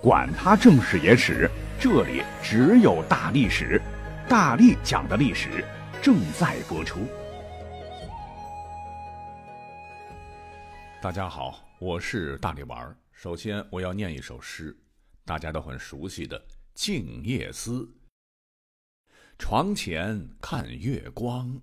管他正史野史，这里只有大历史，大力讲的历史正在播出。大家好，我是大力丸儿。首先，我要念一首诗，大家都很熟悉的《静夜思》。床前看月光，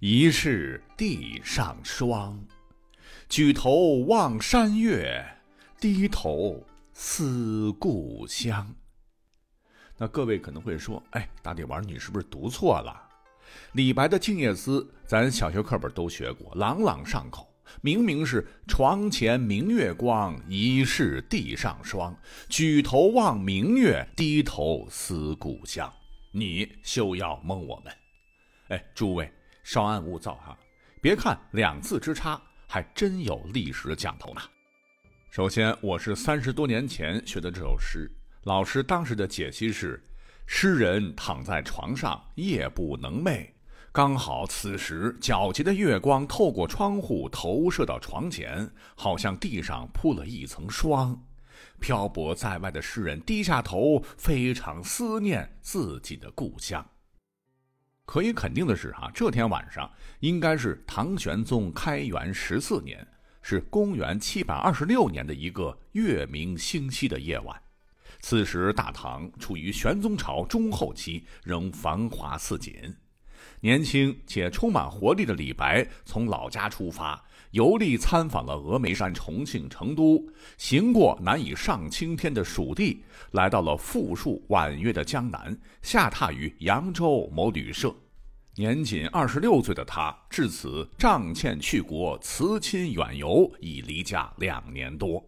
疑是地上霜。举头望山月，低头。思故乡。那各位可能会说：“哎，大力丸，你是不是读错了？李白的《静夜思》，咱小学课本都学过，朗朗上口。明明是‘床前明月光，疑是地上霜。举头望明月，低头思故乡。’你休要蒙我们！哎，诸位稍安勿躁哈，别看两字之差，还真有历史讲头呢。”首先，我是三十多年前学的这首诗，老师当时的解析是：诗人躺在床上，夜不能寐，刚好此时皎洁的月光透过窗户投射到床前，好像地上铺了一层霜。漂泊在外的诗人低下头，非常思念自己的故乡。可以肯定的是，哈，这天晚上应该是唐玄宗开元十四年。是公元七百二十六年的一个月明星稀的夜晚，此时大唐处于玄宗朝中后期，仍繁华似锦。年轻且充满活力的李白从老家出发，游历参访了峨眉山、重庆、成都，行过难以上青天的蜀地，来到了富庶婉约的江南，下榻于扬州某旅社。年仅二十六岁的他，至此仗剑去国，辞亲远游，已离家两年多。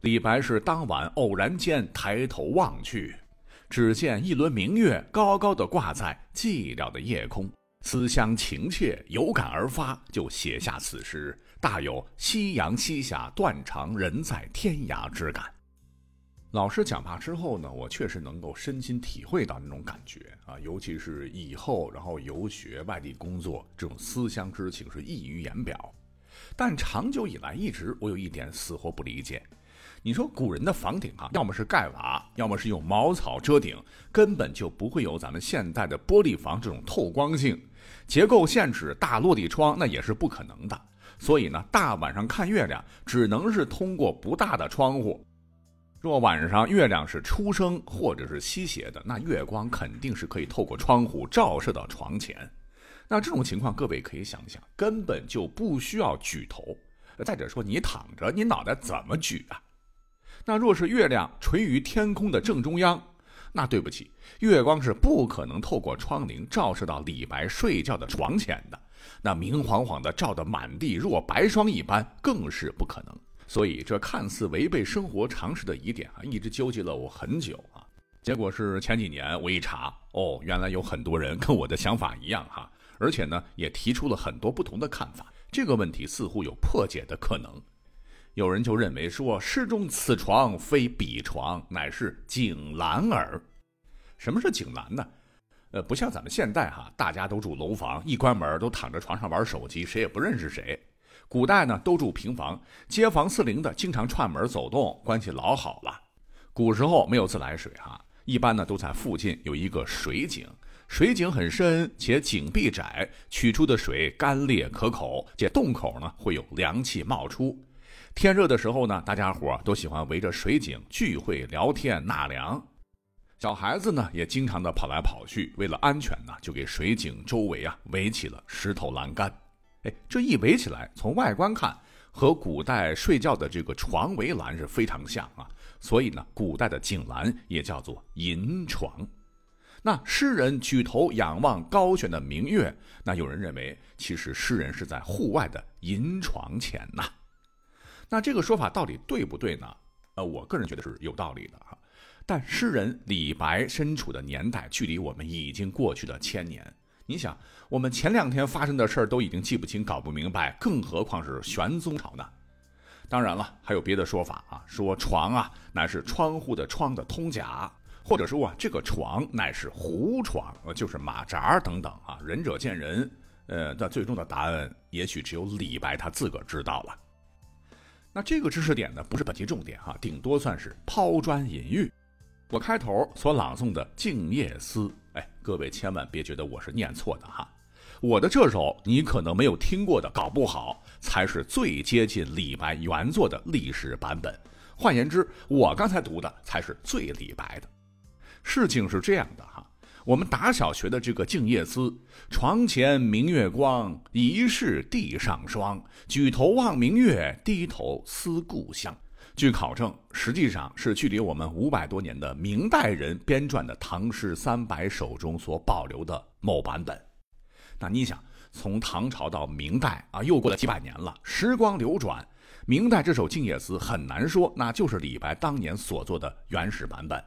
李白是当晚偶然间抬头望去，只见一轮明月高高的挂在寂寥的夜空，思乡情切，有感而发，就写下此诗，大有夕阳西下，断肠人在天涯之感。老师讲话之后呢，我确实能够身心体会到那种感觉啊，尤其是以后然后游学外地工作，这种思乡之情是溢于言表。但长久以来，一直我有一点死活不理解。你说古人的房顶啊，要么是盖瓦，要么是用茅草遮顶，根本就不会有咱们现代的玻璃房这种透光性。结构限制大落地窗那也是不可能的。所以呢，大晚上看月亮，只能是通过不大的窗户。若晚上月亮是初升或者是西斜的，那月光肯定是可以透过窗户照射到床前。那这种情况，各位可以想想，根本就不需要举头。再者说，你躺着，你脑袋怎么举啊？那若是月亮垂于天空的正中央，那对不起，月光是不可能透过窗棂照射到李白睡觉的床前的。那明晃晃的照得满地若白霜一般，更是不可能。所以，这看似违背生活常识的疑点啊，一直纠结了我很久啊。结果是前几年我一查，哦，原来有很多人跟我的想法一样哈，而且呢，也提出了很多不同的看法。这个问题似乎有破解的可能。有人就认为说，诗中此床非彼床，乃是井栏耳。什么是井栏呢？呃，不像咱们现代哈，大家都住楼房，一关门都躺在床上玩手机，谁也不认识谁。古代呢，都住平房，街坊四邻的经常串门走动，关系老好了。古时候没有自来水哈，一般呢都在附近有一个水井，水井很深且井壁窄，取出的水干裂可口，且洞口呢会有凉气冒出。天热的时候呢，大家伙都喜欢围着水井聚会聊天纳凉。小孩子呢也经常的跑来跑去，为了安全呢，就给水井周围啊围起了石头栏杆。哎，这一围起来，从外观看，和古代睡觉的这个床围栏是非常像啊。所以呢，古代的井栏也叫做银床。那诗人举头仰望高悬的明月，那有人认为，其实诗人是在户外的银床前呐。那这个说法到底对不对呢？呃，我个人觉得是有道理的哈。但诗人李白身处的年代，距离我们已经过去了千年。你想，我们前两天发生的事儿都已经记不清、搞不明白，更何况是玄宗朝呢？当然了，还有别的说法啊，说床啊乃是窗户的窗的通假，或者说啊这个床乃是胡床，就是马扎等等啊，仁者见仁。呃，那最终的答案也许只有李白他自个儿知道了。那这个知识点呢，不是本期重点哈，顶多算是抛砖引玉。我开头所朗诵的《静夜思》，各位千万别觉得我是念错的哈。我的这首你可能没有听过的，搞不好才是最接近李白原作的历史版本。换言之，我刚才读的才是最李白的。事情是这样的哈，我们打小学的这个《静夜思》，床前明月光，疑是地上霜。举头望明月，低头思故乡。据考证，实际上是距离我们五百多年的明代人编撰的《唐诗三百首》中所保留的某版本。那你想，从唐朝到明代啊，又过了几百年了，时光流转，明代这首《静夜思》很难说那就是李白当年所做的原始版本。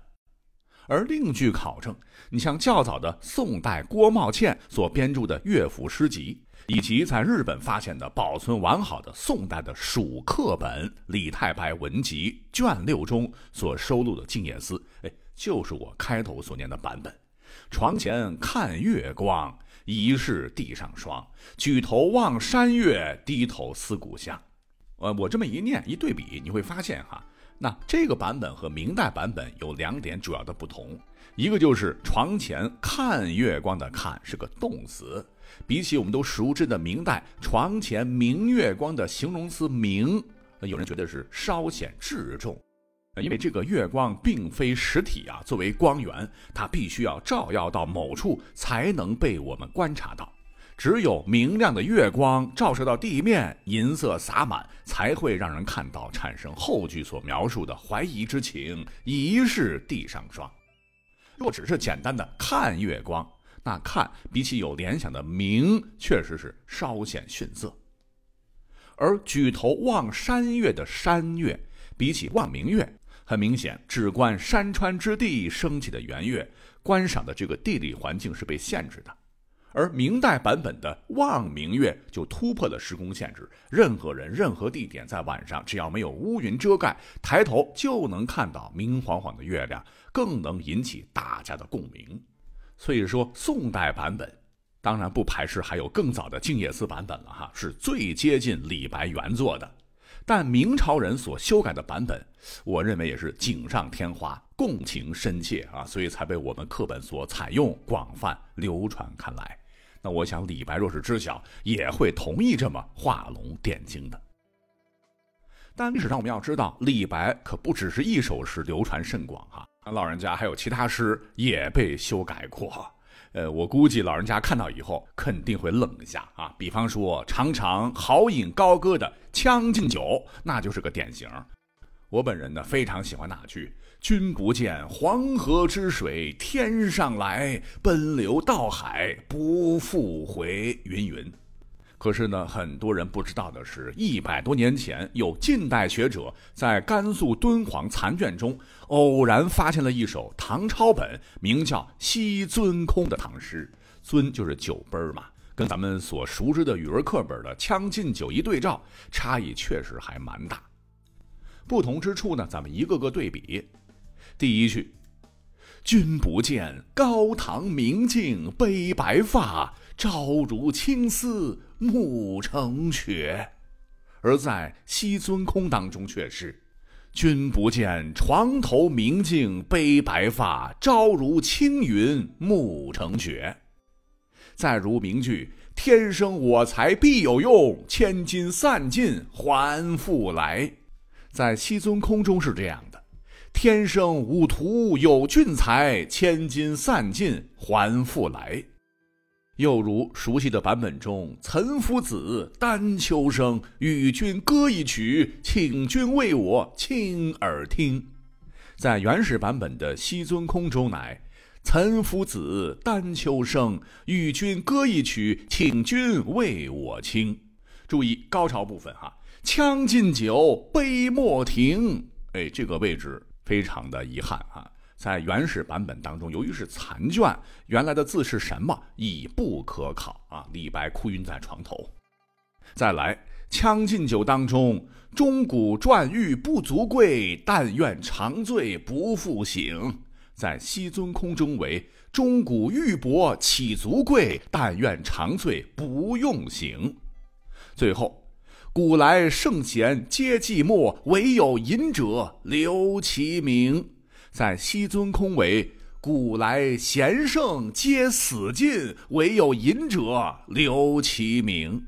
而另据考证，你像较早的宋代郭茂倩所编著的乐府诗集，以及在日本发现的保存完好的宋代的蜀刻本《李太白文集》卷六中所收录的《静夜思》，哎，就是我开头所念的版本。床前看月光。疑是地上霜，举头望山月，低头思故乡。呃，我这么一念一对比，你会发现哈，那这个版本和明代版本有两点主要的不同，一个就是床前看月光的看是个动词，比起我们都熟知的明代床前明月光的形容词明，有人觉得是稍显稚重。因为这个月光并非实体啊，作为光源，它必须要照耀到某处才能被我们观察到。只有明亮的月光照射到地面，银色洒满，才会让人看到，产生后句所描述的怀疑之情，疑是地上霜。若只是简单的看月光，那看比起有联想的明，确实是稍显逊色。而举头望山月的山月，比起望明月。很明显，只观山川之地升起的圆月，观赏的这个地理环境是被限制的。而明代版本的望明月就突破了时空限制，任何人、任何地点，在晚上只要没有乌云遮盖，抬头就能看到明晃晃的月亮，更能引起大家的共鸣。所以说，宋代版本当然不排斥还有更早的《静夜思》版本了哈，是最接近李白原作的。但明朝人所修改的版本，我认为也是锦上添花，共情深切啊，所以才被我们课本所采用，广泛流传开来。那我想李白若是知晓，也会同意这么画龙点睛的。但历史上我们要知道，李白可不只是一首诗流传甚广哈，老人家还有其他诗也被修改过。呃，我估计老人家看到以后肯定会愣一下啊。比方说，常常豪饮高歌的《将进酒》，那就是个典型。我本人呢，非常喜欢那句“君不见黄河之水天上来，奔流到海不复回”，云云。可是呢，很多人不知道的是，一百多年前，有近代学者在甘肃敦煌残卷中偶然发现了一首唐抄本，名叫《西尊空》的唐诗。尊就是酒杯嘛，跟咱们所熟知的语文课本的《将进酒》一对照，差异确实还蛮大。不同之处呢，咱们一个个对比。第一句：“君不见高堂明镜悲白发，朝如青丝。”暮成雪，而在西尊空当中却是：君不见床头明镜悲白发，朝如青云暮成雪。再如名句：天生我材必有用，千金散尽还复来。在西尊空中是这样的：天生吾徒有俊才，千金散尽还复来。又如熟悉的版本中，岑夫子，丹丘生，与君歌一曲，请君为我倾耳听。在原始版本的《西尊空》中，乃岑夫子，丹丘生，与君歌一曲，请君为我倾。注意高潮部分哈，将进酒，杯莫停。哎，这个位置非常的遗憾啊。在原始版本当中，由于是残卷，原来的字是什么已不可考啊！李白哭晕在床头。再来，《将进酒》当中，钟鼓馔玉不足贵，但愿长醉不复醒。在西尊空中为钟鼓玉帛岂足贵，但愿长醉不用醒。最后，古来圣贤皆寂寞，惟有饮者留其名。在西尊空为古来贤圣皆死尽，唯有饮者留其名。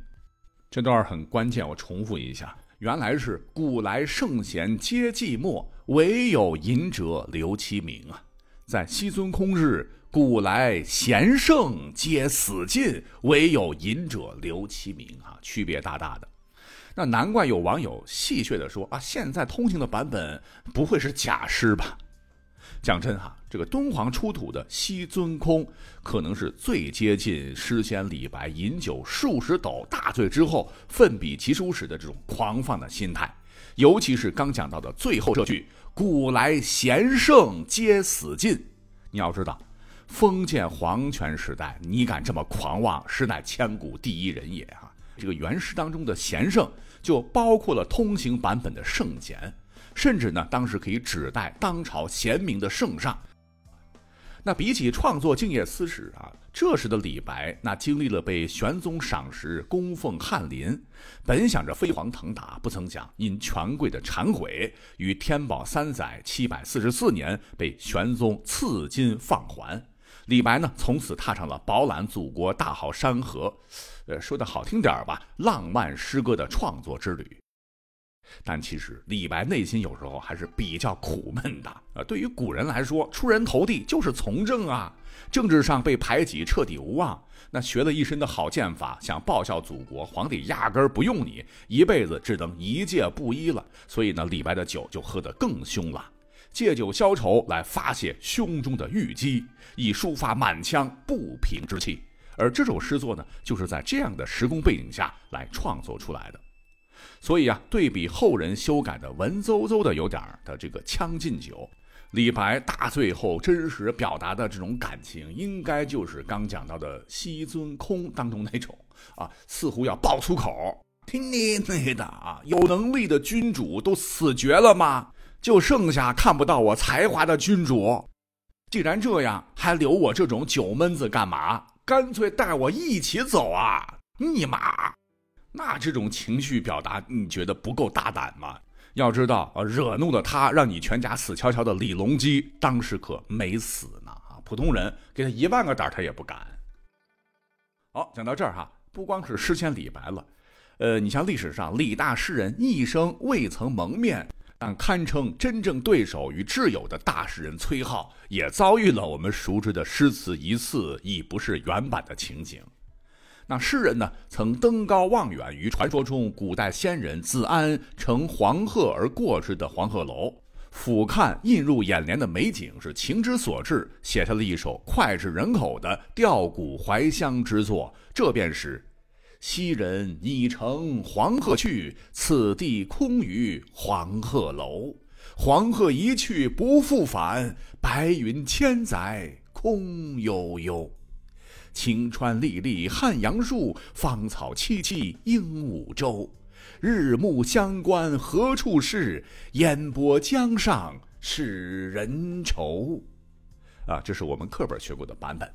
这段很关键，我重复一下，原来是古来圣贤皆寂寞，惟有饮者留其名啊。在西尊空日，古来贤圣皆死尽，唯有饮者留其名啊，区别大大的。那难怪有网友戏谑的说啊，现在通行的版本不会是假诗吧？讲真哈，这个敦煌出土的西尊空，可能是最接近诗仙李白饮酒数十斗大醉之后奋笔疾书时的这种狂放的心态。尤其是刚讲到的最后这句“古来贤圣皆死尽”，你要知道，封建皇权时代你敢这么狂妄，实乃千古第一人也啊！这个原诗当中的贤圣。就包括了通行版本的圣贤，甚至呢，当时可以指代当朝贤明的圣上。那比起创作《静夜思》时啊，这时的李白那经历了被玄宗赏识、供奉翰林，本想着飞黄腾达，不曾想因权贵的忏悔，于天宝三载七百四十四年被玄宗赐金放还。李白呢，从此踏上了饱览祖国大好山河，呃，说的好听点吧，浪漫诗歌的创作之旅。但其实李白内心有时候还是比较苦闷的啊。对于古人来说，出人头地就是从政啊，政治上被排挤，彻底无望。那学了一身的好剑法，想报效祖国，皇帝压根儿不用你，一辈子只能一介布衣了。所以呢，李白的酒就喝得更凶了。借酒消愁，来发泄胸中的郁积，以抒发满腔不平之气。而这首诗作呢，就是在这样的时空背景下来创作出来的。所以啊，对比后人修改的文绉绉的有点的这个《将进酒》，李白大醉后真实表达的这种感情，应该就是刚讲到的《西尊空》当中那种啊，似乎要爆粗口。听你那的啊，有能力的君主都死绝了吗？就剩下看不到我才华的君主，既然这样，还留我这种酒闷子干嘛？干脆带我一起走啊！尼玛，那这种情绪表达，你觉得不够大胆吗？要知道啊，惹怒了他，让你全家死翘翘的李隆基，当时可没死呢啊！普通人给他一万个胆，他也不敢。好，讲到这儿哈，不光是诗仙李白了，呃，你像历史上李大诗人一生未曾蒙面。但堪称真正对手与挚友的大诗人崔颢，也遭遇了我们熟知的诗词一次已不是原版的情景。那诗人呢，曾登高望远于传说中古代仙人子安乘黄鹤而过之的黄鹤楼，俯瞰映入眼帘的美景，是情之所至，写下了一首脍炙人口的吊古怀乡之作。这便是。昔人已乘黄鹤去，此地空余黄鹤楼。黄鹤一去不复返，白云千载空悠悠。晴川历历汉阳树，芳草萋萋鹦鹉洲。日暮乡关何处是？烟波江上使人愁。啊，这是我们课本学过的版本。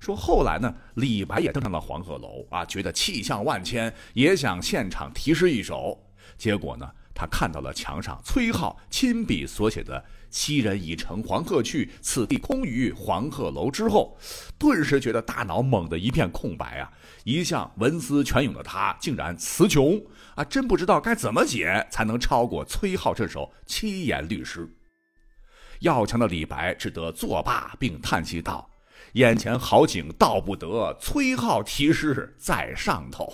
说后来呢，李白也登上了黄鹤楼啊，觉得气象万千，也想现场题诗一首。结果呢，他看到了墙上崔颢亲笔所写的“昔人已乘黄鹤去，此地空余黄鹤楼”之后，顿时觉得大脑猛地一片空白啊！一向文思泉涌的他，竟然词穷啊，真不知道该怎么写才能超过崔颢这首七言律诗。要强的李白只得作罢，并叹息道。眼前好景到不得，崔颢题诗在上头。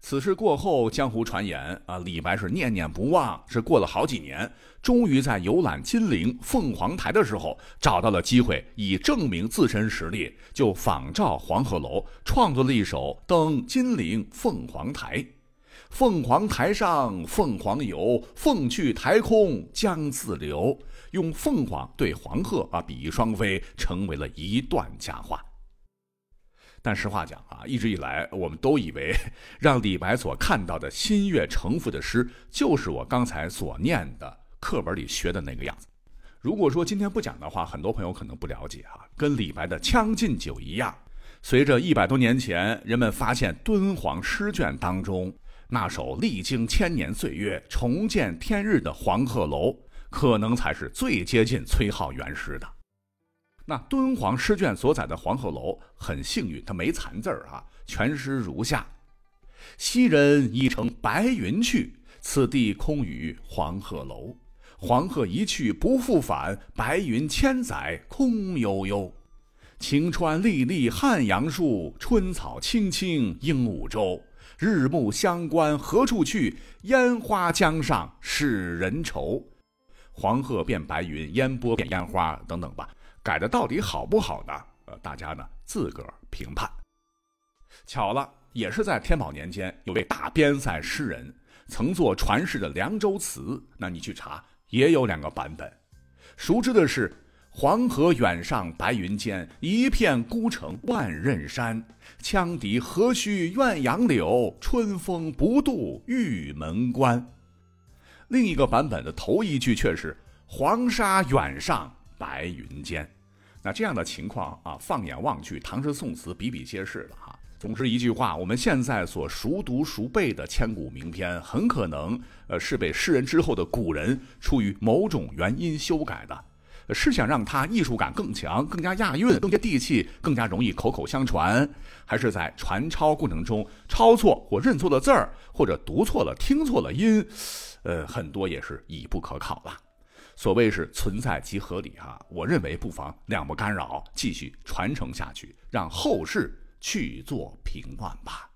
此事过后，江湖传言啊，李白是念念不忘，是过了好几年，终于在游览金陵凤凰台的时候，找到了机会，以证明自身实力，就仿照黄鹤楼创作了一首《登金陵凤凰台》。凤凰台上凤凰游，凤去台空江自流。用凤凰对黄鹤啊比翼双飞，成为了一段佳话。但实话讲啊，一直以来我们都以为 让李白所看到的心悦诚服的诗，就是我刚才所念的课本里学的那个样子。如果说今天不讲的话，很多朋友可能不了解啊。跟李白的《将进酒》一样，随着一百多年前人们发现敦煌诗卷当中那首历经千年岁月重见天日的黄鹤楼，可能才是最接近崔颢原诗的。那敦煌诗卷所载的黄鹤楼很幸运，它没残字儿啊，全诗如下：昔人已乘白云去，此地空余黄鹤楼。黄鹤一去不复返，白云千载空悠悠。晴川历历汉阳树，春草青青鹦鹉洲。日暮乡关何处去？烟花江上使人愁。黄鹤变白云，烟波变烟花，等等吧。改的到底好不好呢？呃，大家呢自个儿评判。巧了，也是在天宝年间，有位大边塞诗人曾作传世的《凉州词》，那你去查，也有两个版本。熟知的是。黄河远上白云间，一片孤城万仞山。羌笛何须怨杨柳，春风不度玉门关。另一个版本的头一句却是“黄沙远上白云间”。那这样的情况啊，放眼望去，唐诗宋词比比皆是了哈。总之一句话，我们现在所熟读熟背的千古名篇，很可能呃是被诗人之后的古人出于某种原因修改的。是想让它艺术感更强、更加押韵、更加地气、更加容易口口相传，还是在传抄过程中抄错或认错了字儿，或者读错了、听错了音？呃，很多也是已不可考了。所谓是存在即合理哈，我认为不妨两不干扰，继续传承下去，让后世去做评断吧。